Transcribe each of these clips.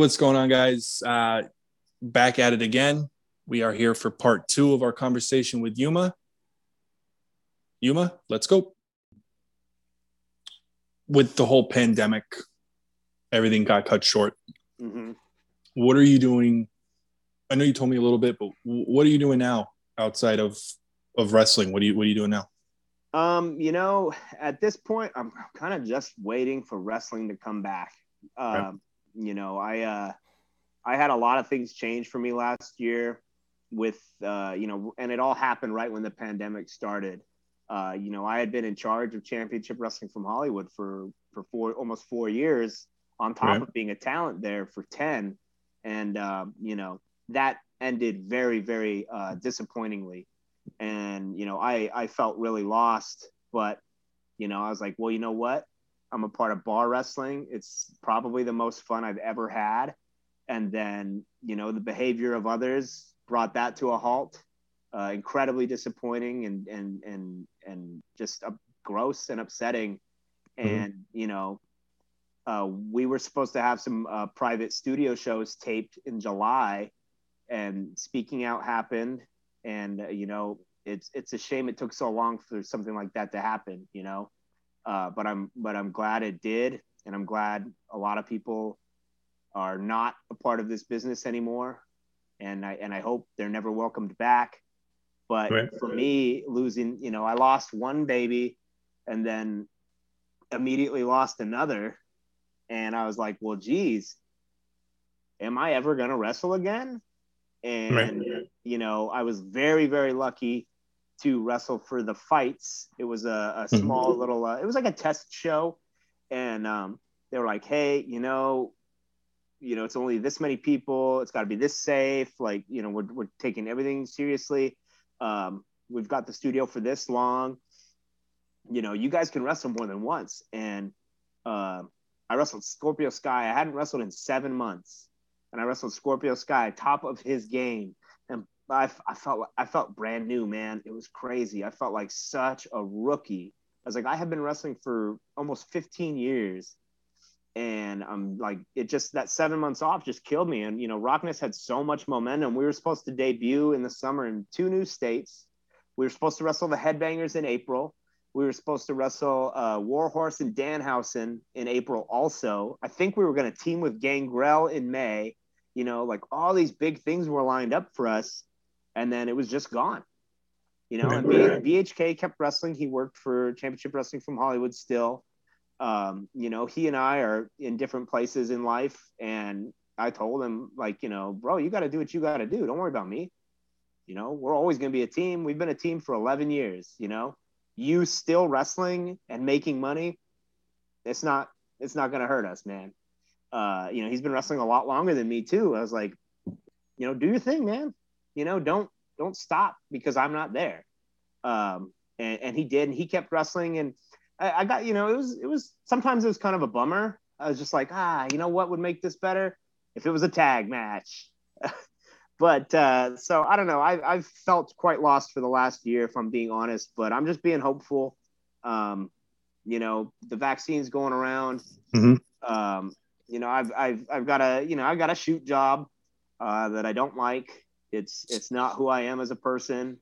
what's going on, guys? Uh, back at it again. We are here for part two of our conversation with Yuma. Yuma, let's go. With the whole pandemic, everything got cut short. Mm-hmm. What are you doing? I know you told me a little bit, but what are you doing now outside of of wrestling? What are you What are you doing now? Um, you know, at this point, I'm kind of just waiting for wrestling to come back. Um. You know, I uh, I had a lot of things change for me last year with uh, you know, and it all happened right when the pandemic started. Uh, you know, I had been in charge of Championship Wrestling from Hollywood for for four almost four years, on top Right. of being a talent there for ten, and um, you know that ended very very uh, disappointingly, and you know I I felt really lost, but you know I was like, well, you know what, I'm a part of bar wrestling. It's probably the most fun I've ever had, and then you know the behavior of others brought that to a halt uh, incredibly disappointing and and and and just uh, gross and upsetting. Mhm. And you know, uh, we were supposed to have some uh, private studio shows taped in July, and Speaking Out happened, and uh, you know, it's it's a shame it took so long for something like that to happen. You know, uh, but I'm but I'm glad it did, and I'm glad a lot of people are not a part of this business anymore, and I and I hope they're never welcomed back. But Right. for me, losing, you know, I lost one baby, and then immediately lost another, and I was like, well, geez, am I ever gonna wrestle again? And Right. you know, I was very very lucky to wrestle for the fights. It was a, a Mhm. small little, uh, it was like a test show, and um, they were like, hey, you know, you know, it's only this many people. It's got to be this safe. Like, you know, we're, we're taking everything seriously. Um, we've got the studio for this long. You know, you guys can wrestle more than once. And uh, I wrestled Scorpio Sky. I hadn't wrestled in seven months, and I wrestled Scorpio Sky, top of his game. I, I felt I felt brand new, man. It was crazy. I felt like such a rookie. I was like, I have been wrestling for almost 15 years and I'm like, it just that seven months off just killed me. And you know, Rockness had so much momentum. We were supposed to debut in the summer in two new states. We were supposed to wrestle the Headbangers in April. We were supposed to wrestle uh, Warhorse and Danhausen in April. Also, I think we were going to team with Gangrel in May. You know, like all these big things were lined up for us, and then it was just gone. You know, and BHK kept wrestling. He worked for Championship Wrestling from Hollywood still um, you know, he and I are in different places in life. And I told him, like, you know, bro, you got to do what you got to do. Don't worry about me. You know, we're always going to be a team. We've been a team for 11 years. You know, you still wrestling and making money. It's not, it's not going to hurt us, man. Uh, you know, he's been wrestling a lot longer than me too. I was like, you know, do your thing, man. You know, don't, don't stop because I'm not there. Um, and, and he did, and he kept wrestling and, I, I got you know it was it was sometimes it was kind of a bummer. I was just like ah you know what would make this better if it was a tag match. but uh, so I don't know. I I've felt quite lost for the last year if I'm being honest. But I'm just being hopeful. Um, you know the vaccine's going around. Mhm. Um, you know I've I've I've got a you know I've got a shoot job uh, that I don't like. It's it's not who I am as a person.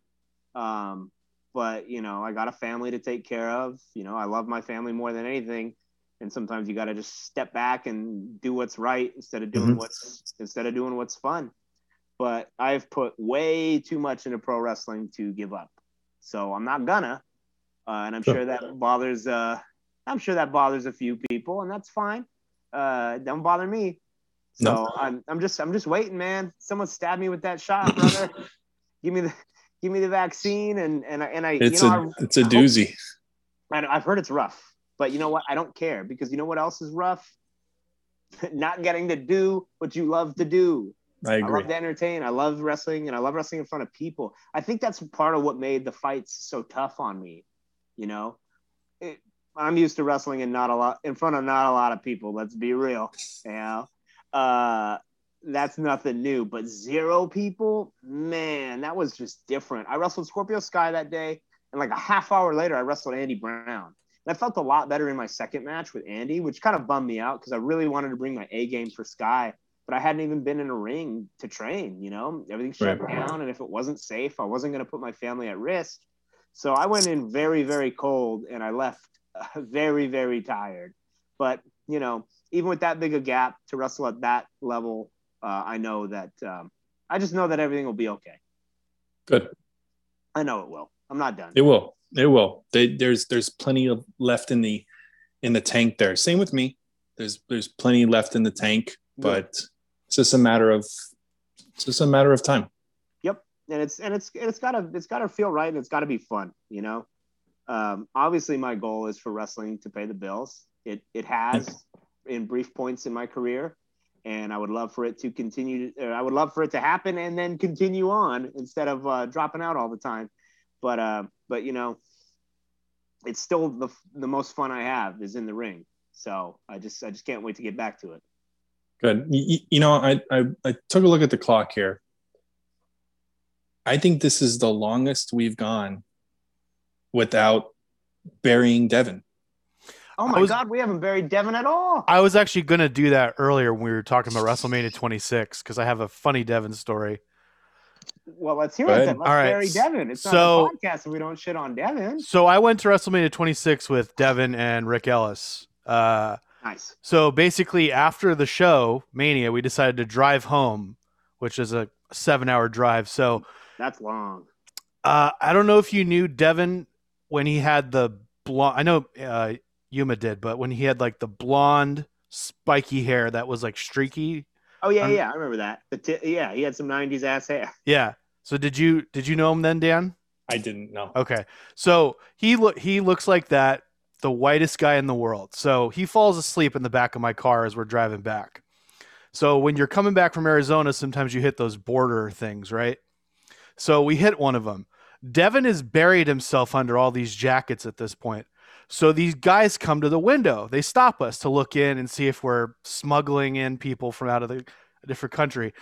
Um, but you know i got a family to take care of you know i love my family more than anything and sometimes you got to just step back and do what's right instead of doing Mhm. what's instead of doing what's fun but i've put way too much into pro wrestling to give up so i'm not gonna uh, and i'm Sure. sure that bothers uh i'm sure that bothers a few people and that's fine uh don't bother me so No. i'm i'm just i'm just waiting man someone stab me with that shot brother give me the give me the vaccine and and I, and I It's you know a it's a doozy. I, I- I've heard it's rough, but you know what? I don't care because you know what else is rough? Not getting to do what you love to do. I I love to entertain. I love wrestling, and I love wrestling in front of people. I think that's part of what made the fights so tough on me. You know, it, I'm used to wrestling in not a lot in front of not a lot of people. Let's be real. You know, uh, that's nothing new. But zero people, man, that was just different. I wrestled Scorpio Sky that day, and like a half hour later, I wrestled Andy Brown. And I felt a lot better in my second match with Andy, which kind of bummed me out because I really wanted to bring my A game for Sky. but I hadn't even been in a ring to train. You know, everything shut Right. down, and if it wasn't safe, I wasn't going to put my family at risk. So I went in very, very cold, and I left very, very tired. But you know, even with that big a gap to wrestle at that level, uh, I know that um, I just know that everything will be okay. Good. I know it will. I'm not done. It will. It will. They, there's there's plenty of left in the in the tank there. Same with me. There's there's plenty left in the tank, but it's just a matter of it's just a matter of time. Yep. And it's and it's and it's gotta it's gotta feel right and it's gotta be fun you know um, obviously my goal is for wrestling to pay the bills it it has in brief points in my career and i would love for it to continue i would love for it to happen and then continue on instead of uh, dropping out all the time but uh but you know it's still the the most fun i have is in the ring so i just i just can't wait to get back to it Good. You, you know, I, I I took a look at the clock here. I think this is the longest we've gone without burying Devin. Oh my was- god we haven't buried devin at all I was actually going to do that earlier when we were talking about WrestleMania 26 because I have a funny Devin story. Well, let's hear it then. Let's All right. bury Devin. It's So- not a podcast if we don't shit on Devin. So I went to WrestleMania 26 with Devin and Rick Ellis. Uh, Nice. so basically, after the show, Mania, we decided to drive home, which is a seven hour drive. So That's long. uh, I don't know if you knew Devin when he had the blonde. I know uh, Yuma did, but when he had like the blonde, spiky hair that was like streaky. Oh yeah, Um, yeah, I remember that. The t- yeah, he had some '90s ass hair. Yeah. So did you did you know him then, Dan? I didn't know. Okay. So he look he looks like that, the whitest guy in the world. So he falls asleep in the back of my car as we're driving back. So when you're coming back from Arizona, sometimes you hit those border things, right? So we hit one of them. Devin has buried himself under all these jackets at this point. So these guys come to the window. They stop us to look in and see if we're smuggling in people from out of the a different country.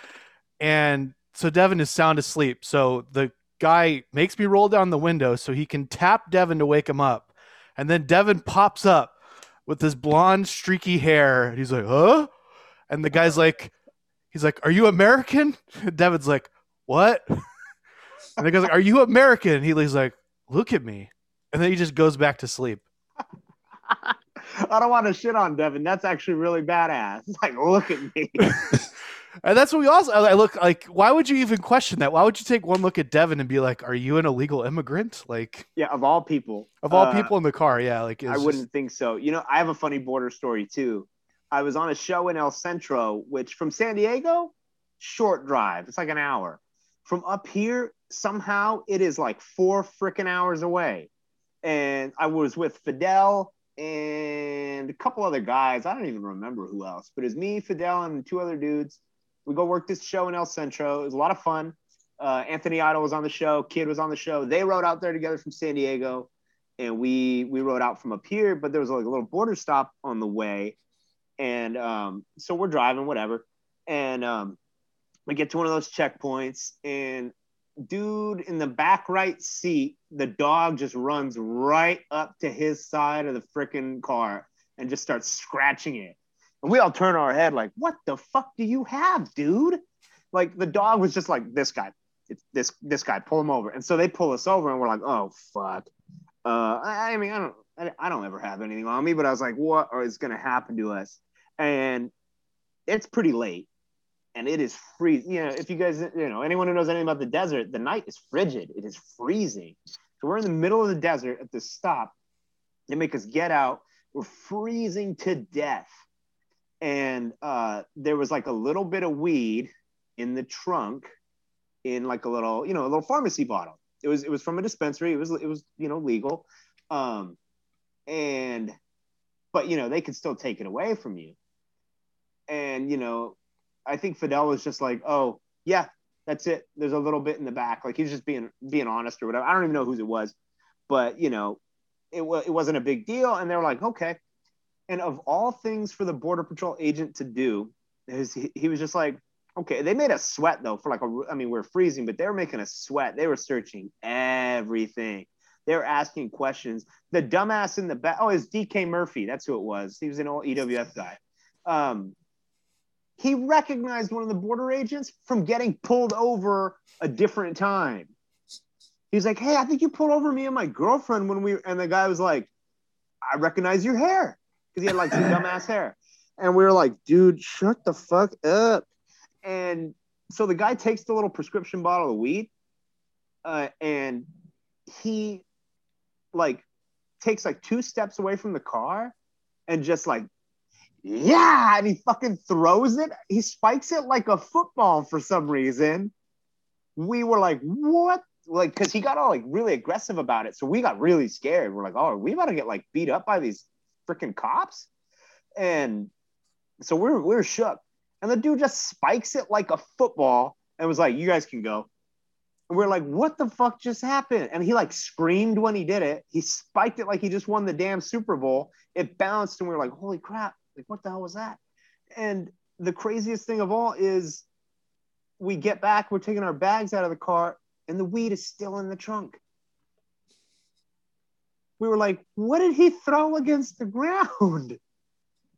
And so Devin is sound asleep. So the guy makes me roll down the window so he can tap Devin to wake him up. And then Devin pops up with this blonde, streaky hair. And he's like, huh? And the guy's like, he's like, are you American? Devin's like, what? And the guy's like, are you American? And he's like, look at me. And then he just goes back to sleep. I don't want to shit on Devin. That's actually really badass. It's like, look at me. And that's what we also, I look like, why would you even question that? Why would you take one look at Devin and be like, are you an illegal immigrant? Like, yeah, of all people. of all Uh, people in the car, yeah. Like, I wouldn't think so. You know, I have a funny border story too. I was on a show in El Centro, which from San Diego, short drive. It's like an hour. From up here, somehow it is like four freaking hours away. And I was with Fidel and a couple other guys. I don't even remember who else, but it's me, Fidel, and two other dudes. We go work this show in El Centro. It was a lot of fun. Uh, Anthony Idol was on the show. Kid was on the show. They rode out there together from San Diego and we we rode out from up here, but there was like a little border stop on the way, and um, so we're driving, whatever, and um, we get to one of those checkpoints, and dude in the back right seat, the dog just runs right up to his side of the freaking car and just starts scratching it, and we all turn our head like, "What the fuck do you have, dude?" Like the dog was just like, "This guy." It's this this guy pull him over and so they pull us over and we're like oh fuck uh, I, I mean, I don't, I, I don't ever have anything on me, but I was like, what is to happen to us? And it's pretty late, and it is freezing. You know, if you guys, you know, anyone who knows anything about the desert, the night is frigid. It is freezing. So we're in the middle of the desert at this stop. They make us get out. We're freezing to death, and uh, there was like a little bit of weed in the trunk, in like a little, you know, a little pharmacy bottle it was it was from a dispensary. It was it was you know legal, um, and but you know they could still take it away from you. And you know, I think Fidel was just like, oh yeah, that's it. There's a little bit in the back. Like he's just being being honest or whatever. I don't even know whose it was, but you know, it was it wasn't a big deal. And they were like, okay. And of all things for the border patrol agent to do, is he, he was just like, Okay, they made us sweat though for like a. I mean, we're freezing, but they were making us sweat. They were searching everything. They were asking questions. The dumbass in the back. Oh, it's DK Murphy. That's who it was. He was an old EWF guy. Um, he recognized one of the border agents from getting pulled over a different time. He's like, "Hey, I think you pulled over me and my girlfriend when we." And the guy was like, "I recognize your hair because he had like some dumbass hair." And we were like, "Dude, shut the fuck up." And so the guy takes the little prescription bottle of weed, uh, and he like takes like two steps away from the car and just like yeah and he fucking throws it. He spikes it like a football for some reason. We were like what? Like because he got all like really aggressive about it. So we got really scared. We're like oh are we about to get like beat up by these freaking cops? And so we we're we we're shook. And the dude just spikes it like a football and was like you guys can go. And we're like, what the fuck just happened? And he like screamed when he did it. He spiked it like he just won the damn Super Bowl. It bounced, and we are like, holy crap, like what the hell was that? And the craziest thing of all is we get back, we're taking our bags out of the car, and the weed is still in the trunk. We were like, what did he throw against the ground?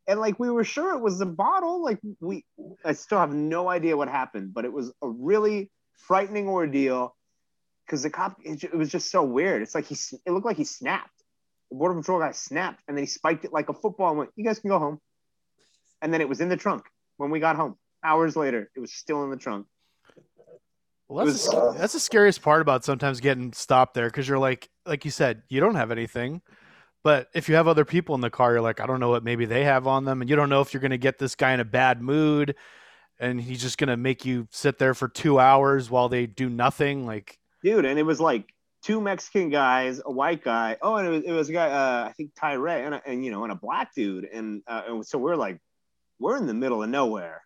And like we were sure it was a bottle. Like we I still have no idea what happened, but it was a really frightening ordeal because the cop it, it, was just so weird. It's like he it looked like he snapped. The border patrol guy snapped and then he spiked it like a football and went, "You guys can go home." And then it was in the trunk when we got home. Hours later, it was still in the trunk. Well, that's, was, the, that's the scariest part about sometimes getting stopped there because you're like, like you said, you don't have anything. But if you have other people in the car, you're like, I don't know what maybe they have on them, and you don't know if you're going to get this guy in a bad mood and he's just gonna make you sit there for two hours while they do nothing like dude and it was like two mexican guys a white guy oh and it was, it was a guy uh, i think tyree and, and you know and a black dude and, uh, and so we're like we're in the middle of nowhere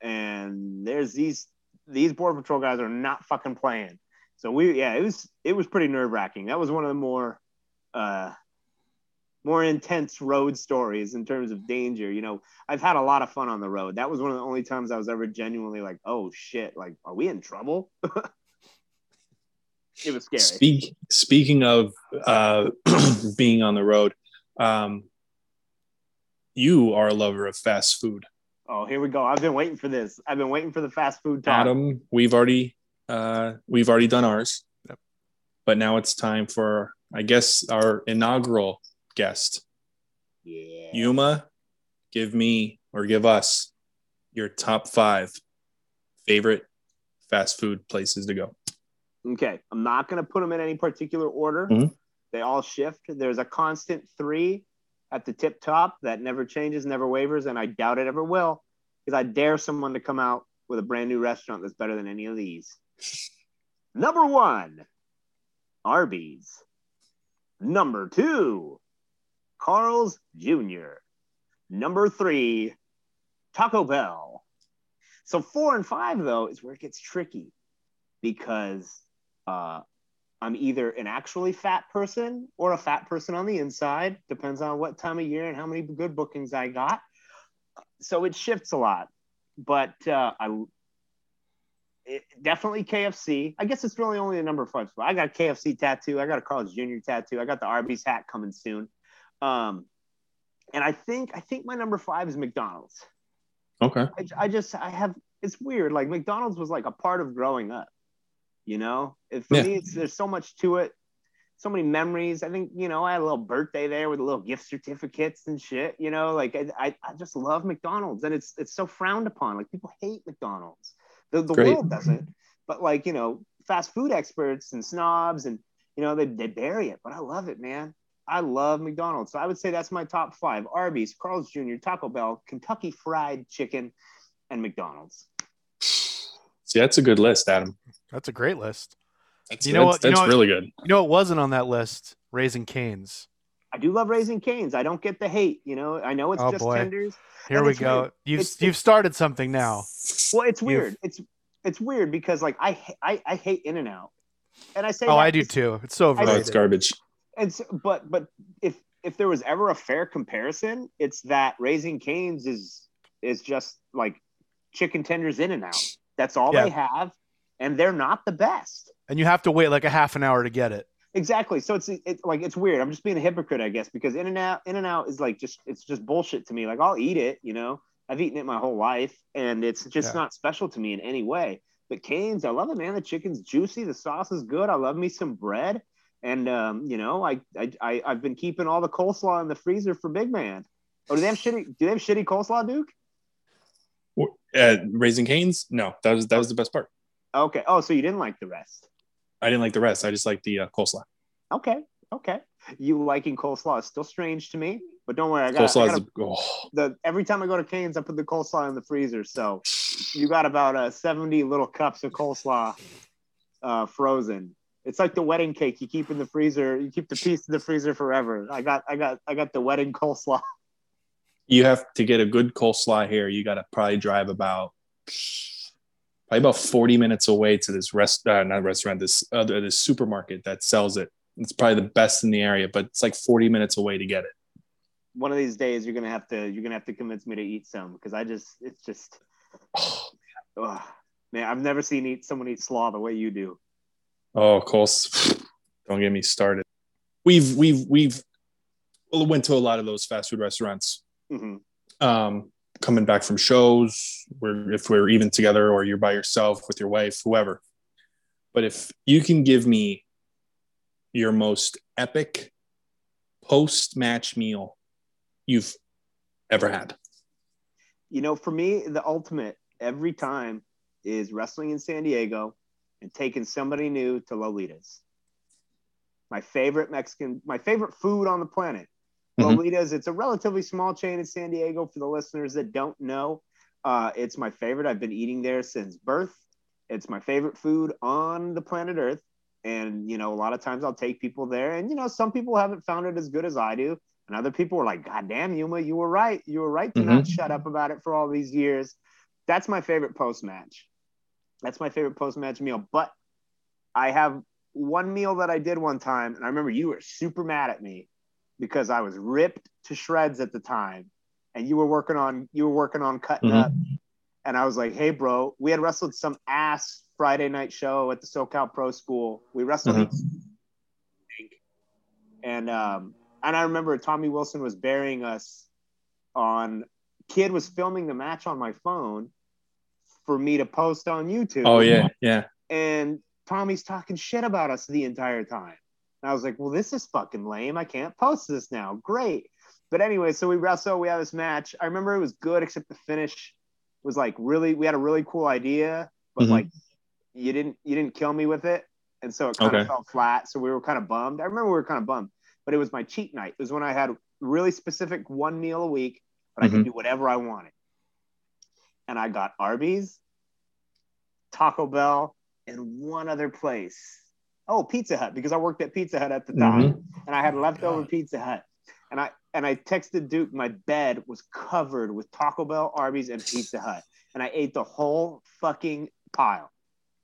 and there's these these border patrol guys are not fucking playing so we yeah it was it was pretty nerve-wracking that was one of the more uh more intense road stories in terms of danger. You know, I've had a lot of fun on the road. That was one of the only times I was ever genuinely like, "Oh shit! Like, are we in trouble?" it was scary. Speak, speaking of uh, being on the road, um, you are a lover of fast food. Oh, here we go. I've been waiting for this. I've been waiting for the fast food talk. Adam, we've already uh, we've already done ours, yep. but now it's time for I guess our inaugural guest. Yeah. Yuma, give me or give us your top five favorite fast food places to go. Okay. I'm not going to put them in any particular order. Mm-hmm. They all shift. There's a constant three at the tip top that never changes, never wavers, and I doubt it ever will because I dare someone to come out with a brand new restaurant that's better than any of these. Number one, Arby's. Number two, Carl's Jr. Number three, Taco Bell. So four and five, though, is where it gets tricky because uh, I'm either an actually fat person or a fat person on the inside. Depends on what time of year and how many good bookings I got. So it shifts a lot. But uh, I it, definitely KFC. I guess it's really only the number five spot. I got a KFC tattoo. I got a Carl's Jr. tattoo. I got the Arby's hat coming soon. Um, and I think I think my number five is McDonald's. Okay. I, I just I have it's weird. Like McDonald's was like a part of growing up. You know, if for yeah. me, it's, there's so much to it, so many memories. I think you know I had a little birthday there with a little gift certificates and shit. You know, like I, I just love McDonald's, and it's it's so frowned upon. Like people hate McDonald's. The the world doesn't, but like you know, fast food experts and snobs and you know they they bury it. But I love it, man. I love McDonald's. So I would say that's my top five Arby's, Carl's Jr., Taco Bell, Kentucky Fried Chicken, and McDonald's. See, that's a good list, Adam. That's a great list. That's, you know that's, what? That's you know really good. You know, it wasn't on that list. Raising Cane's. I do love Raising Cane's. I don't get the hate. You know, I know it's oh, just boy. tenders. Here we go. Weird. You've it's, you've started something now. Well, it's weird. You've... It's it's weird because like I I, I hate In and Out, and I say oh I do too. It's so overrated. Oh, it's garbage and so, but but if if there was ever a fair comparison, it's that Raising Cane's is is just like chicken tenders in and out. That's all yeah. they have, and they're not the best. And you have to wait like a half an hour to get it. Exactly. So it's it's like it's weird. I'm just being a hypocrite, I guess, because In and Out In and Out is like just it's just bullshit to me. Like I'll eat it, you know. I've eaten it my whole life, and it's just Yeah. not special to me in any way. But Canes, I love it, man. The chicken's juicy, the sauce is good. I love me some bread, and um, you know, I, I I I've been keeping all the coleslaw in the freezer for Big Man. Oh, do they have shitty? Do they have shitty coleslaw, Duke? Uh, Raising Canes? No, that was that was the best part. Okay. Oh, so you didn't like the rest? I didn't like the rest. I just like the uh, coleslaw. Okay. Okay. You liking coleslaw is still strange to me, but don't worry. I got, Coleslaw I got oh, the every time I go to Canes, I put the coleslaw in the freezer. So you got about uh, 70 little cups of coleslaw uh, frozen. It's like the wedding cake you keep in the freezer. You keep the piece in the freezer forever. I got, I got, I got the wedding coleslaw. you have to get a good coleslaw here. You got to probably drive about probably about forty minutes away to this rest, uh, not restaurant, this other this supermarket that sells it. It's probably the best in the area, but it's like forty minutes away to get it. One of these days, you're gonna have to, you're gonna have to convince me to eat some because I just, it's just, ugh. man, I've never seen eat someone eat slaw the way you do. Oh, coleslaw! Don't get me started. We've we've we've well, went to a lot of those fast food restaurants. Hmm um, coming back from shows, where if we're even together or you're by yourself with your wife, whoever. But if you can give me your most epic post match meal you've ever had, you know, for me, the ultimate every time is wrestling in San Diego and taking somebody new to Lolitas. My favorite Mexican, my favorite food on the planet. Lolitas, it's a relatively small chain in San Diego for the listeners that don't know. Uh, it's my favorite. I've been eating there since birth. It's my favorite food on the planet Earth. And, you know, a lot of times I'll take people there. And, you know, some people haven't found it as good as I do. And other people were like, God damn, Yuma, you were right. You were right to not shut up about it for all these years. That's my favorite post match. That's my favorite post match meal. But I have one meal that I did one time. And I remember you were super mad at me because I was ripped to shreds at the time. And you were working on you were working on cutting Mhm. up. And I was like, hey bro, we had wrestled some ass Friday night show at the SoCal Pro School. We wrestled Mhm. and um, and I remember Tommy Wilson was burying us on. Kid was filming the match on my phone for me to post on YouTube. Oh yeah, yeah. and Tommy's talking shit about us the entire time. And I was like, well, this is fucking lame. I can't post this now. Great. But anyway, so we wrestle. We have this match. I remember it was good, except the finish was like really. We had a really cool idea, but Mhm. like you didn't you didn't kill me with it, and so it kind of Okay. fell flat. So we were kind of bummed. I remember we were kind of bummed, but it was my cheat night. It was when I had really specific one meal a week, but I could Mhm. do whatever I wanted. And I got Arby's, Taco Bell, and one other place. Oh, Pizza Hut, because I worked at Pizza Hut at the time, mm-hmm. and I had oh leftover God. Pizza Hut. And I and I texted Duke. My bed was covered with Taco Bell, Arby's, and Pizza Hut, and I ate the whole fucking pile.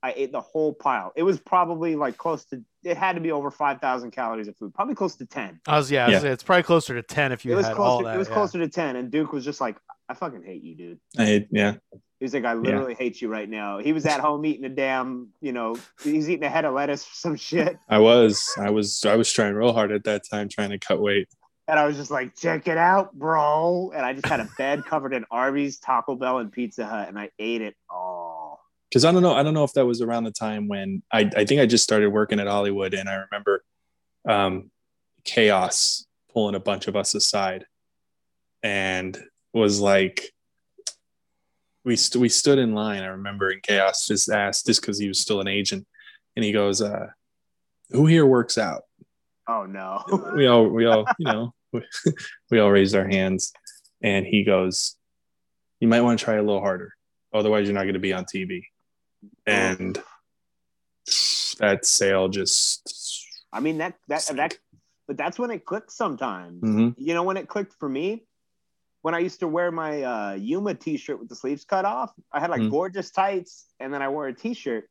I ate the whole pile. It was probably like close to. It had to be over five thousand calories of food. Probably close to ten. I was yeah, I was Yeah. it's probably closer to ten if you it was had all that. it was yeah. closer to ten. And Duke was just like, "I fucking hate you, dude." I, hate, yeah. He was like, I literally hate you right now. He was at home eating a damn, you know, he's eating a head of lettuce or some shit. I was, I was, I was trying real hard at that time, trying to cut weight. And I was just like, check it out, bro. And I just had a bed covered in Arby's, Taco Bell, and Pizza Hut, and I ate it all. because I don't know. I don't know if that was around the time when I, I think I just started working at Hollywood, and I remember um, chaos pulling a bunch of us aside, and was like, we st- we stood in line. I remember, and chaos just asked, just because he was still an agent, and he goes, uh, "Who here works out?" Oh no. We all we all you know we, we all raised our hands, and he goes, "You might want to try a little harder, otherwise you're not going to be on TV." and that sale just I mean that that that but that's when it clicks sometimes. Mhm. You know when it clicked for me? When I used to wear my uh, Yuma t-shirt with the sleeves cut off, I had like Mhm. gorgeous tights, and then I wore a t-shirt.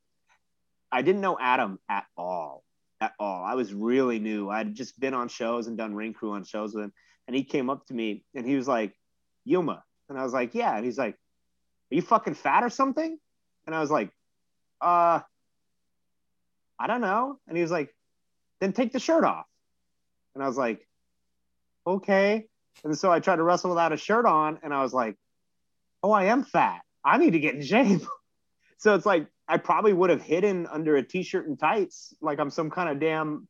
I didn't know Adam at all, at all. I was really new. I'd just been on shows and done ring crew on shows with him, and he came up to me and he was like, "Yuma," and I was like, "Yeah," and he's like, "Are you fucking fat or something?" And I was like, "Uh, I don't know," and he was like, "Then take the shirt off." And I was like, okay. And so I tried to wrestle without a shirt on, and I was like, oh, I am fat. I need to get in shape. so it's like I probably would have hidden under a t-shirt and tights, like I'm some kind of damn,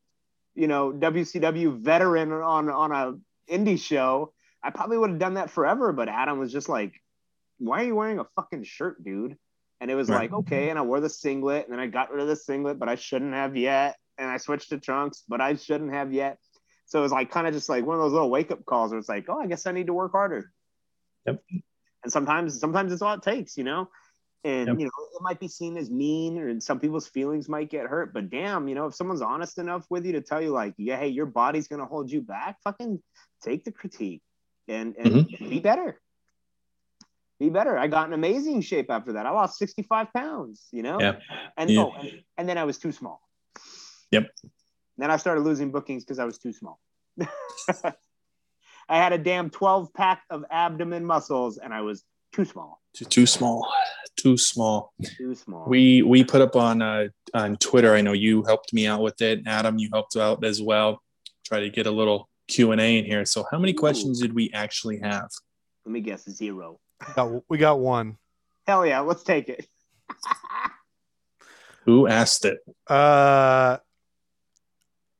you know, WCW veteran on on a indie show. I probably would have done that forever. But Adam was just like, "Why are you wearing a fucking shirt, dude?" And it was Right. like, okay. And I wore the singlet, and then I got rid of the singlet, but I shouldn't have yet. And I switched to trunks, but I shouldn't have yet. So it was like kind of just like one of those little wake up calls where it's like, oh, I guess I need to work harder. Yep. And sometimes, sometimes it's all it takes, you know. And Yep. you know, it might be seen as mean, or some people's feelings might get hurt. But damn, you know, if someone's honest enough with you to tell you, like, yeah, hey, your body's gonna hold you back, fucking take the critique and and mm-hmm. be better. Be better. I got in amazing shape after that. I lost 65 pounds, you know? Yeah. And Yeah. oh, and, and then I was too small. Yep. Then I started losing bookings because I was too small. I had a damn 12 pack of abdomen muscles and I was too small. Too, too small. Too small. Too small. We we put up on uh, on Twitter. I know you helped me out with it. Adam, you helped out as well. Try to get a little Q and A in here. So, how many Ooh. questions did we actually have? Let me guess, zero. We got, we got one. Hell yeah, let's take it. Who asked it? Uh,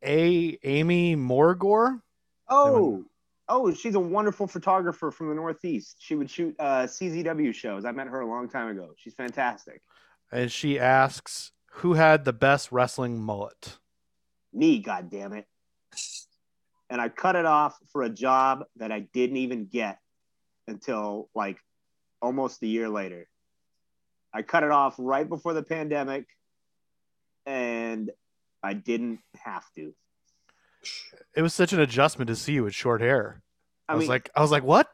a Amy Morgore. Oh, oh, she's a wonderful photographer from the Northeast. She would shoot uh, CZW shows. I met her a long time ago. She's fantastic. and she asks who had the best wrestling mullet. Me, God damn it. And I cut it off for a job that I didn't even get until like almost a year later. I cut it off right before the pandemic and I didn't have to. It was such an adjustment to see you with short hair. I, I, was mean, like, I was like, what?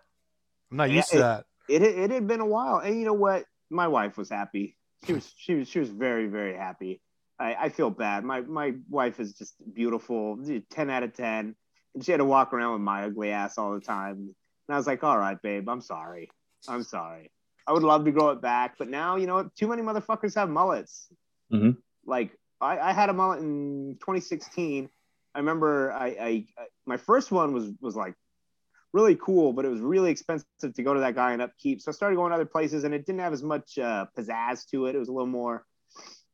I'm not Yeah, used to that. it, it had been a while. And you know what? My wife was happy. She was she was she was very, very happy. I, I feel bad. My my wife is just beautiful, 10 out of 10. And she had to walk around with my ugly ass all the time. And I was like, all right, babe, I'm sorry. I'm sorry. I would love to grow it back, but now you know what? Too many motherfuckers have mullets. Mhm. Like I, I had a mullet in 2016. I remember I, I, I my first one was was like really cool, but it was really expensive to go to that guy and upkeep. So I started going other places, and it didn't have as much uh, pizzazz to it. It was a little more,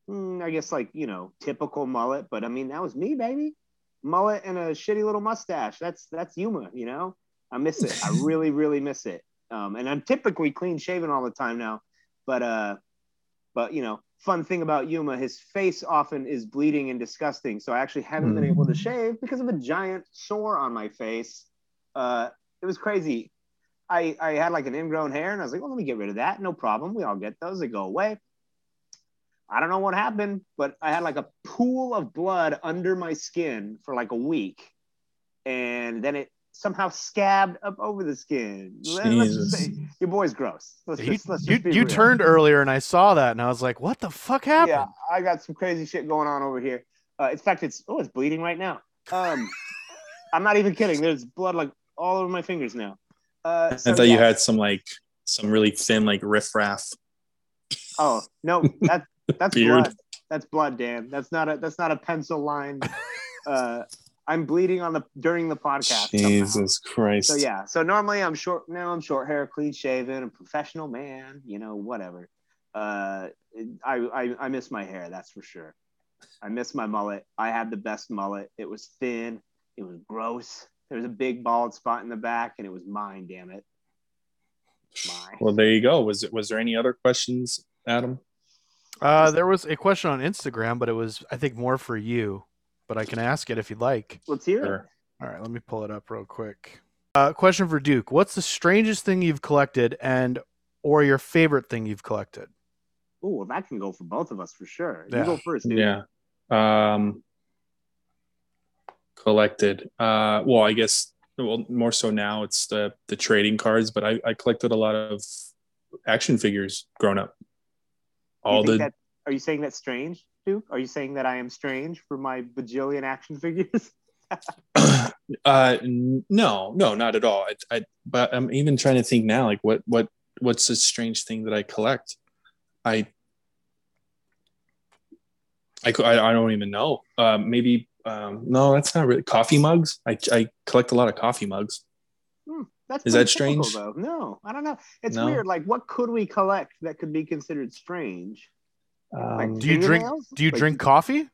mm, I guess, like you know, typical mullet. But I mean, that was me, baby. Mullet and a shitty little mustache. That's that's Yuma. You know, I miss it. I really, really miss it. Um, and I'm typically clean shaven all the time now, but uh, but you know, fun thing about Yuma, his face often is bleeding and disgusting. So I actually haven't been able to shave because of a giant sore on my face. Uh, it was crazy. I, I had like an ingrown hair and I was like, well, let me get rid of that. No problem. We all get those. They go away. I don't know what happened, but I had like a pool of blood under my skin for like a week. And then it somehow scabbed up over the skin. Let- let's just say, your boy's gross. Let's You, just, let's you, just you turned earlier and I saw that and I was like, what the fuck happened? Yeah, I got some crazy shit going on over here. Uh, in fact, it's oh, it's bleeding right now. Um, I'm not even kidding. There's blood like all over my fingers now. Uh, I so, thought you had some like some really thin like riffraff. Oh no, that that's blood. That's blood, Dan. That's not a that's not a pencil line. Uh, I'm bleeding on the during the podcast. somehow. Jesus Christ. So yeah. So normally I'm short. Now I'm short hair, clean shaven, a professional man. You know, whatever. Uh, I, I I miss my hair. That's for sure. I miss my mullet. I had the best mullet. It was thin. It was gross. There was a big bald spot in the back, and it was mine. Damn it. Mine. Well, there you go. Was it? Was there any other questions, Adam? Uh, there was a question on Instagram, but it was, I think, more for you. But I can ask it if you'd like. Let's hear it. All right, let me pull it up real quick. Uh, question for Duke: What's the strangest thing you've collected, and or your favorite thing you've collected? Oh, well, that can go for both of us for sure. Yeah. You go first, dude. Yeah. Um, collected. Uh, well, I guess well more so now it's the the trading cards, but I, I collected a lot of action figures growing up. All the that- are you saying that's strange, Duke? Are you saying that I am strange for my bajillion action figures? uh no no not at all I, I but i'm even trying to think now like what what what's a strange thing that i collect i i i, don't even know um maybe um no that's not really coffee mugs i i collect a lot of coffee mugs That's Is that strange? Though. No, I don't know. It's No? weird. Like, what could we collect that could be considered strange? Um, Do you drink- fingernails? Do you Like, drink coffee?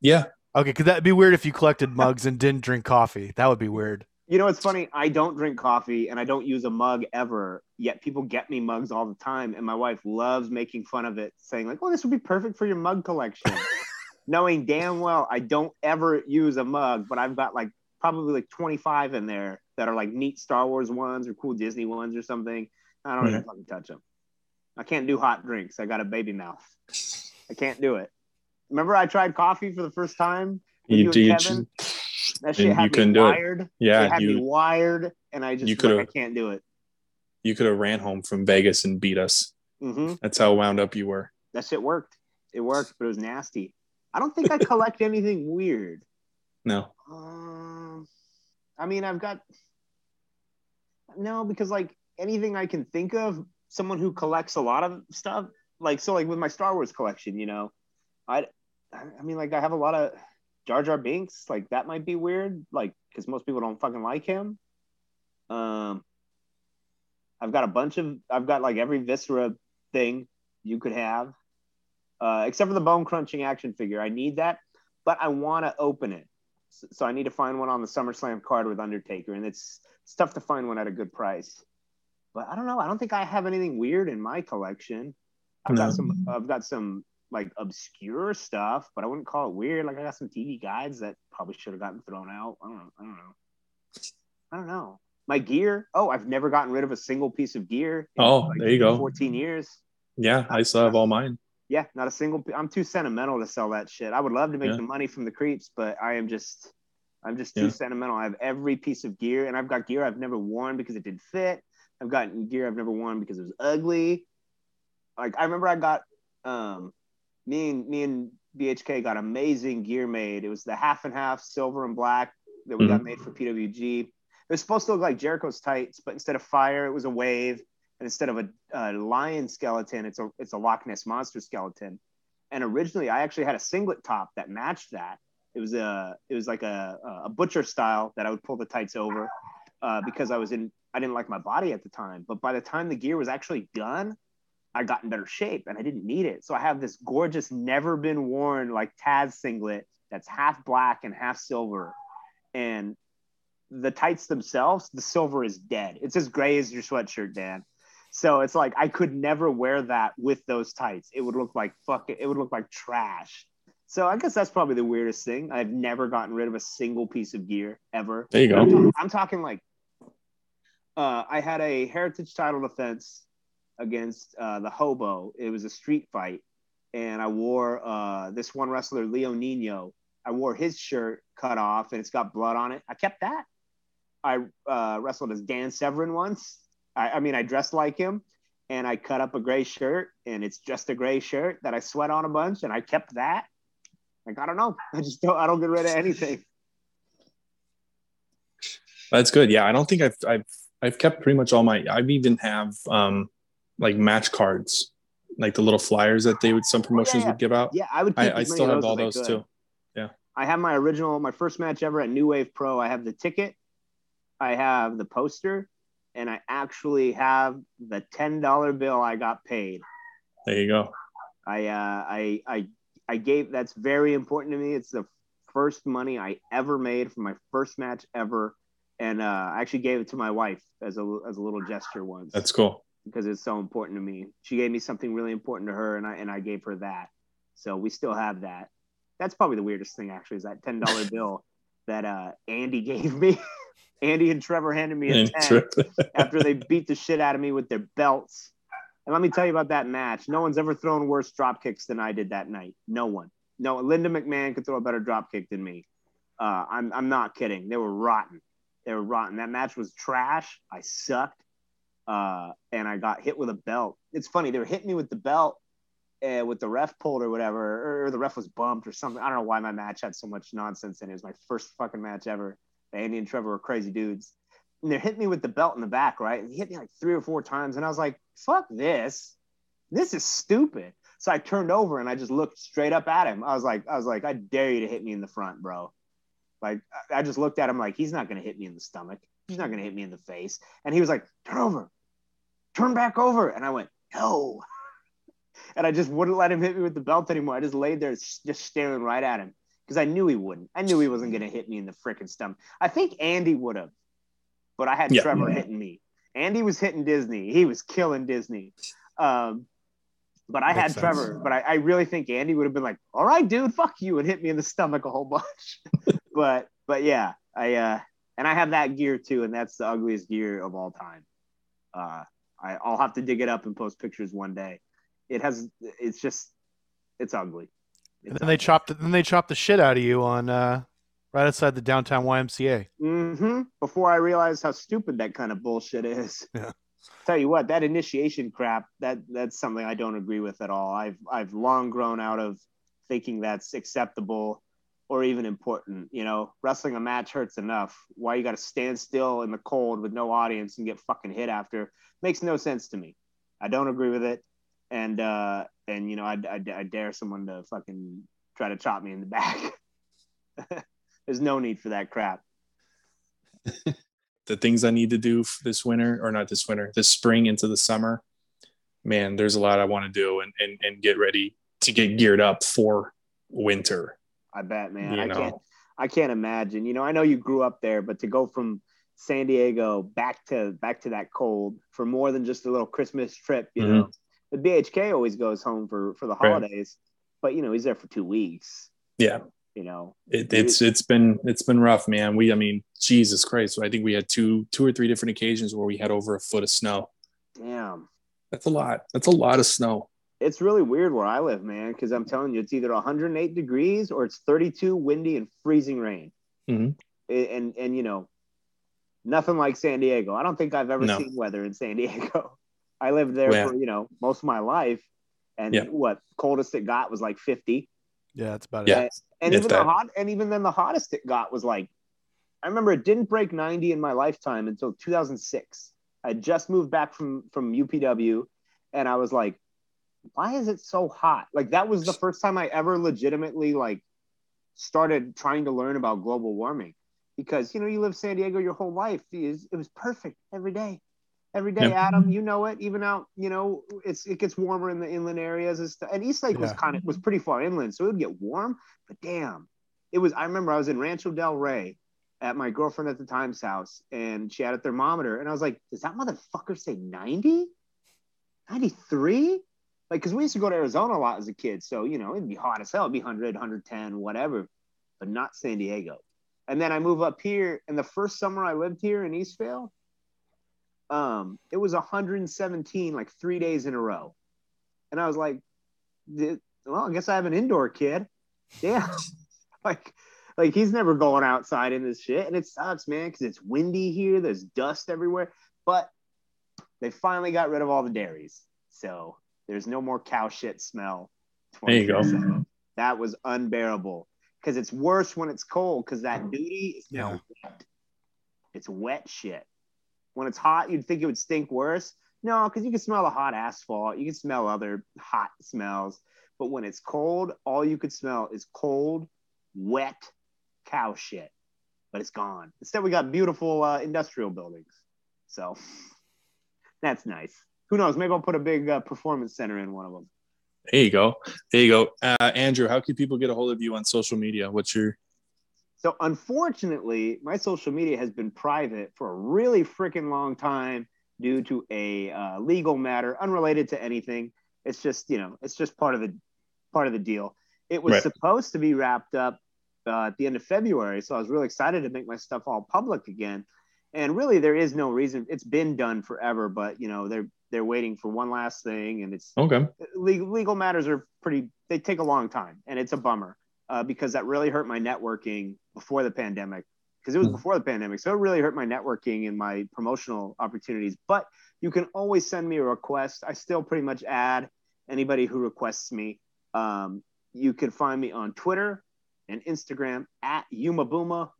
yeah, Okay, because that'd be weird if you collected mugs and didn't drink coffee. That would be weird. You know what's funny? I don't drink coffee and I don't use a mug ever. Yet people get me mugs all the time, and my wife loves making fun of it, saying like, "Well, this would be perfect for your mug collection," knowing damn well I don't ever use a mug, but I've got like probably like 25 in there that are like neat Star Wars ones or cool Disney ones or something. I don't even fucking touch them. I can't do hot drinks. I got a baby mouth. I can't do it. Remember, I tried coffee for the first time. you, you, Kevin? That shit had you me do it. wired. It yeah, had me you wired, and I just you like, I can't do it. you could have ran home from Vegas and beat us. hmm That's how wound up you were. That shit worked. It worked, but it was nasty. I don't think I collect anything weird. No, Um, I mean, I've got no because like anything I can think of, someone who collects a lot of stuff, like so, like with my Star Wars collection, you know, I, I mean, like I have a lot of Jar Jar Binks, like that might be weird, like because most people don't fucking like him. Um, I've got a bunch of, I've got like every Viscera thing you could have, uh, except for the bone crunching action figure. I need that, but I want to open it. So, I need to find one on the SummerSlam card with Undertaker, and it's, it's tough to find one at a good price. But I don't know. I don't think I have anything weird in my collection. I've No. got some. I've got some like obscure stuff, but I wouldn't call it weird. Like I got some TV guides that probably should have gotten thrown out. I don't know. I don't know. I don't know. My gear. Oh, I've never gotten rid of a single piece of gear. in, Oh, there you go. 14 years. yeah, I still have all mine. Yeah, not a single. I'm too sentimental to sell that shit. I would love to make Yeah. the money from the creeps, but I am just, I'm just too Yeah. sentimental. I have every piece of gear, and I've got gear I've never worn because it didn't fit. I've gotten gear I've never worn because it was ugly. Like I remember, I got, um, me and me and BHK got amazing gear made. It was the half and half silver and black that we got made for PWG. It was supposed to look like Jericho's tights, but instead of fire, it was a wave and instead of a, a lion skeleton, it's a it's a Loch Ness monster skeleton. And originally, I actually had a singlet top that matched that. It was a it was like a a butcher style that I would pull the tights over uh, because I was in I didn't like my body at the time. But by the time the gear was actually done, I got in better shape and I didn't need it. So I have this gorgeous, never been worn like Taz singlet that's half black and half silver, and the tights themselves, the silver is dead. It's as gray as your sweatshirt, Dan. So it's like I could never wear that with those tights. It would look like fuck it. It would look like trash. So I guess that's probably the weirdest thing. I've never gotten rid of a single piece of gear ever. There you I'm, go. I'm talking like uh, I had a heritage title defense against uh, the Hobo. It was a street fight, and I wore uh, this one wrestler, Leo Nino. I wore his shirt cut off, and it's got blood on it. I kept that. I uh, wrestled as Dan Severn once. I, I mean, I dressed like him, and I cut up a gray shirt, and it's just a gray shirt that I sweat on a bunch, and I kept that. Like I don't know, I just don't. I don't get rid of anything. That's good. Yeah, I don't think I've I've I've kept pretty much all my. I've even have um like match cards, like the little flyers that they would some promotions yeah. would give out. Yeah, I would. I, I still have all those too. Yeah. I have my original, my first match ever at New Wave Pro. I have the ticket, I have the poster, and I actually have the ten dollar bill I got paid. There you go. I uh, I I I gave. That's very important to me. It's the first money I ever made from my first match ever, and uh, I actually gave it to my wife as a as a little gesture once That's cool. because it's so important to me. She gave me something really important to her, and I and I gave her that. So we still have that. That's probably the weirdest thing, actually, is that ten dollar bill that uh, Andy gave me. Andy and Trevor handed me a ten after they beat the shit out of me with their belts. And let me tell you about that match. No one's ever thrown worse drop kicks than I did that night. No one. No, Linda McMahon could throw a better drop kick than me. Uh, I'm, I'm not kidding. They were rotten. They were rotten. That match was trash. I sucked. Uh, and I got hit with a belt. It's funny. They were hitting me with the belt uh, with the ref pulled or whatever, or the ref was bumped or something. I don't know why my match had so much nonsense in it. It was my first fucking match ever. Andy and Trevor were crazy dudes. And they hit me with the belt in the back, right? And he hit me like three or four times. And I was like, fuck this. This is stupid. So I turned over and I just looked straight up at him. I was like, I was like, I dare you to hit me in the front, bro. Like I- just looked at him like he's not gonna hit me in the stomach. he's not gonna hit me in the face. And he was like, turn over, turn back over. And I went, no. and I just wouldn't let him hit me with the belt anymore. I just laid there just staring right at him because I knew he wouldn't. I knew he wasn't gonna hit me in the freaking stomach. I think Andy would have, but I had Yeah. Trevor hitting me. Andy was hitting Disney. He was killing Disney. Um, but I Makes had sense. Trevor. But I, I really think Andy would have been like, "All right, dude, fuck you," and hit me in the stomach a whole bunch. but but yeah, I uh, and I have that gear too, and that's the ugliest gear of all time. Uh, I, I'll have to dig it up and post pictures one day. It has. It's just. It's ugly. And then they chopped. Then they chopped the shit out of you on uh, right outside the downtown YMCA. Mm-hmm. Before I realized how stupid that kind of bullshit is. Yeah. Tell you what, that initiation crap, that that's something I don't agree with at all. I've I've long grown out of thinking that's acceptable or even important. You know, wrestling a match hurts enough. Why you got to stand still in the cold with no audience and get fucking hit after makes no sense to me. I don't agree with it, and uh, and you know, I, I, I dare someone to fucking try to chop me in the back. There's no need for that crap. the things I need to do this winter, or not this winter, this spring into the summer, man, there's a lot I want to do and, and, and get ready to get geared up for winter. I bet, man. You I know. can't. I can't imagine. You know, I know you grew up there, but to go from San Diego back to back to that cold for more than just a little Christmas trip, you Mhm. know, the BHK always goes home for for the Right. holidays, but you know he's there for two weeks. Yeah. You know, It, it's it's been it's been rough, man. We I mean, Jesus Christ. I think we had two two or three different occasions where we had over a foot of snow. damn. That's a lot. That's a lot of snow. It's really weird where I live, man, because I'm telling you, it's either 108 degrees or it's 32, windy, and freezing rain. Mhm. A- And and you know, nothing like San Diego. I don't think I've ever No. seen weather in San Diego. I lived there Yeah. for you know most of my life, and Yeah. what coldest it got was like 50. Yeah, that's about Yeah. it. And If even that. the hot, and even then the hottest it got was like, I remember it didn't break 90 in my lifetime until 2006. I just moved back from from UPW, and I was like, why is it so hot? Like that was the first time I ever legitimately like started trying to learn about global warming because you know you live San Diego your whole life. It was, it was perfect every day. Every day, Yeah. Adam, you know it. Even out, you know, it's it gets warmer in the inland areas and stuff. And East Lake was kind of was pretty far inland, so it would get warm. But damn, it was. I remember I was in Rancho Del Rey at my girlfriend at the time's house, and she had a thermometer, and I was like, "Does that motherfucker say 90? 93?" Like, because we used to go to Arizona a lot as a kid, so you know it'd be hot as hell. It'd be 100, 110, whatever, but not San Diego. And then I move up here, and the first summer I lived here in Eastvale, um, it was 117 like three days in a row, and I was like, "Well, I guess I have an indoor kid." Yeah, like, like he's never going outside in this shit, and it sucks, man, because it's windy here. There's dust everywhere, but they finally got rid of all the dairies, so there's no more cow shit smell. There you go. That was unbearable because it's worse when it's cold because that duty is now Yeah. wet. It's wet shit. When it's hot, you'd think it would stink worse. No, because you can smell the hot asphalt. You can smell other hot smells. But when it's cold, all you could smell is cold, wet cow shit. But it's gone. Instead, we got beautiful uh, industrial buildings. So that's nice. Who knows? Maybe I'll put a big uh, performance center in one of them. There you go. There you go. Uh, Andrew, how can people get a hold of you on social media? What's your So unfortunately, my social media has been private for a really freaking long time due to a uh, legal matter unrelated to anything. It's just you know, it's just part of the part of the deal. It was Right. supposed to be wrapped up uh, at the end of February, so I was really excited to make my stuff all public again. And really, there is no reason. It's been done forever, but you know, they're they're waiting for one last thing, and it's okay? legal, legal matters are pretty they take a long time and it's a bummer uh, because that really hurt my networking before the pandemic because it was Mhm. before the pandemic so it really hurt my networking and my promotional opportunities but you can always send me a request i still pretty much add anybody who requests me um, you can find me on twitter and instagram at yumabooma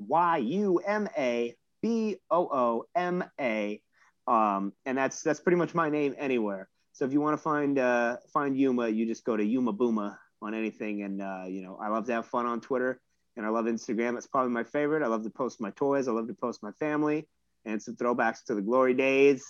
y-u-m-a-b-o-o-m-a um, and that's that's pretty much my name anywhere so if you want to find uh, find Yuma, you just go to Yuma Booma on anything. And uh, you know, I love to have fun on Twitter, and I love Instagram. It's probably my favorite. I love to post my toys. I love to post my family. and some throwbacks to the glory days.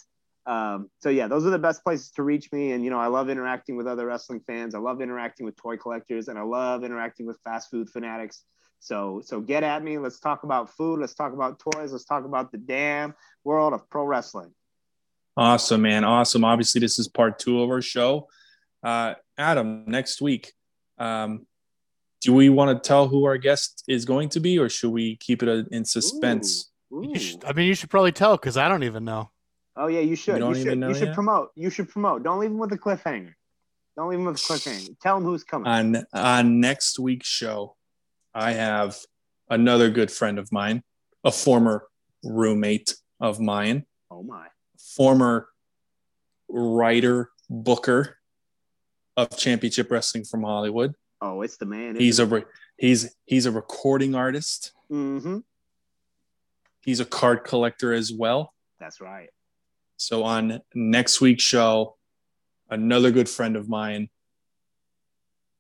Um, so yeah, those are the best places to reach me. And you know, I love interacting with other wrestling fans. I love interacting with toy collectors, and I love interacting with fast food fanatics. So so get at me. Let's talk about food. Let's talk about toys. Let's talk about the damn world of pro wrestling. Awesome, man. Awesome. Obviously, this is part two of our show. Uh, Adam, next week, um, do we want to tell who our guest is going to be, or should we keep it in suspense? Ooh, You ooh. should, I mean, you should probably tell because I don't even know. Oh yeah, you should. You You, don't should. even know you should yet? promote. You should promote. Don't leave them with a cliffhanger. Don't leave them with a cliffhanger. Tell them who's coming. On on next week's show, I have another good friend of mine, a former roommate of mine, oh my. Former writer booker of Championship Wrestling from Hollywood. Oh, it's the man. He's a re- he's he's a recording artist. Mm-hmm. He's a card collector as well. That's right. So on next week's show, another good friend of mine,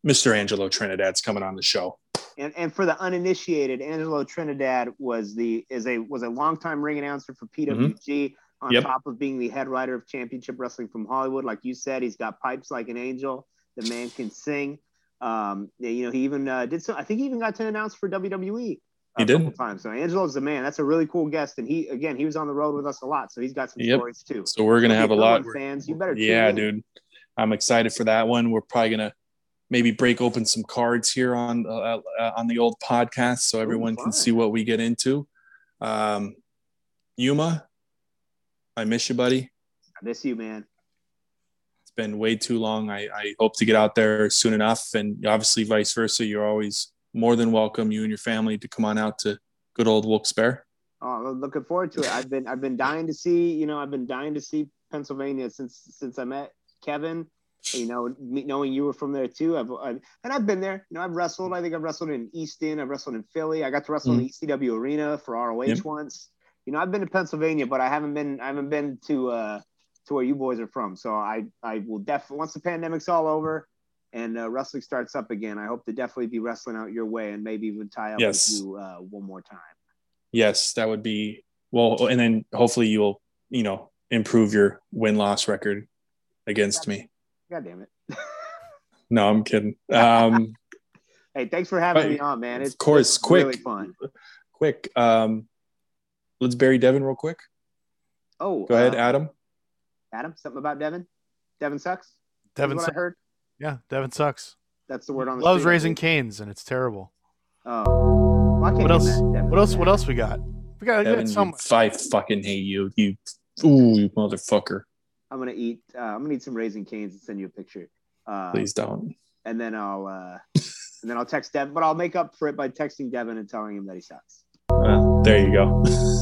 Mr. Angelo Trinidad's coming on the show. And and for the uninitiated, Angelo Trinidad was the is a was a longtime ring announcer for PWG. On. Yep. top of being the head writer of Championship Wrestling from Hollywood, like you said, he's got pipes like an angel. The man can sing. Um, you know, he even uh, did so. I think he even got to announce for WWE. He did. couple times. So Angelo's the man. That's a really cool guest, and he again he was on the road with us a lot, so he's got some Yep. stories too. So we're gonna have a lot. one, fans. You better. Yeah, dude. I'm excited for that one. We're probably gonna maybe break open some cards here on uh, uh, on the old podcast so everyone can see what we get into. Um, Yuma, I miss you, buddy. I miss you, man. It's been way too long. I, I hope to get out there soon enough, and obviously vice versa. You're always more than welcome, you and your family, to come on out to good old Wilkes-Barre. Oh, I'm looking forward to it. I've been I've been dying to see. You know, I've been dying to see Pennsylvania since since I met Kevin. You know, me, knowing you were from there too. I've, I've and I've been there. You know, I've wrestled. I think I've wrestled in Easton. I've wrestled in Philly. I got to wrestle in mm-hmm. the ECW arena for ROH Yep. once. You know, I've been to Pennsylvania, but I haven't been I haven't been to uh to where you boys are from. So I I will definitely once the pandemic's all over and uh, wrestling starts up again. I hope to definitely be wrestling out your way and maybe even tie up Yes. with you uh, one more time. Yes, that would be well, and then hopefully you'll you know improve your win loss record against me. God damn it. No, I'm kidding. Um, Hey, thanks for having But- me on, man. It's of course, it's quick. really fun. quick, um, let's bury Devin real quick. Oh, Go ahead, uh, Adam. Adam. Something about Devin. Devin sucks. Devin, Is what su- I heard. yeah, Devin sucks. That's the word on the Loves street, I Raising Cane's, and it's terrible. Oh, well, What else? Devin. What else? What else we got? We got, we Devin, got some. you- I fucking hate you. You, ooh, you motherfucker. I'm gonna eat. Uh, I'm gonna eat some Raising Cane's and send you a picture. Uh, Please don't. and then I'll uh, and then I'll text Devin, but I'll make up for it by texting Devin and telling him that he sucks. Uh, there you go.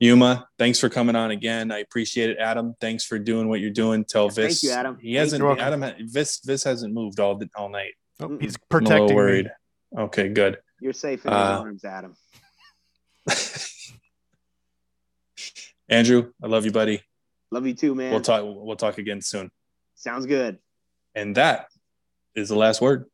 Yuma, thanks for coming on again. I appreciate it, Adam. Thanks for doing what you're doing. Tell Yeah, thank you, Adam. He Thank hasn't. Adam. Vis. Vis hasn't moved all all night. Oh, he's I'm a little me. worried. Okay, good. You're safe in Uh, his arms, Adam. Andrew, I love you, buddy. Love you too, man. We'll talk. We'll talk again soon. Sounds good. And that is the last word.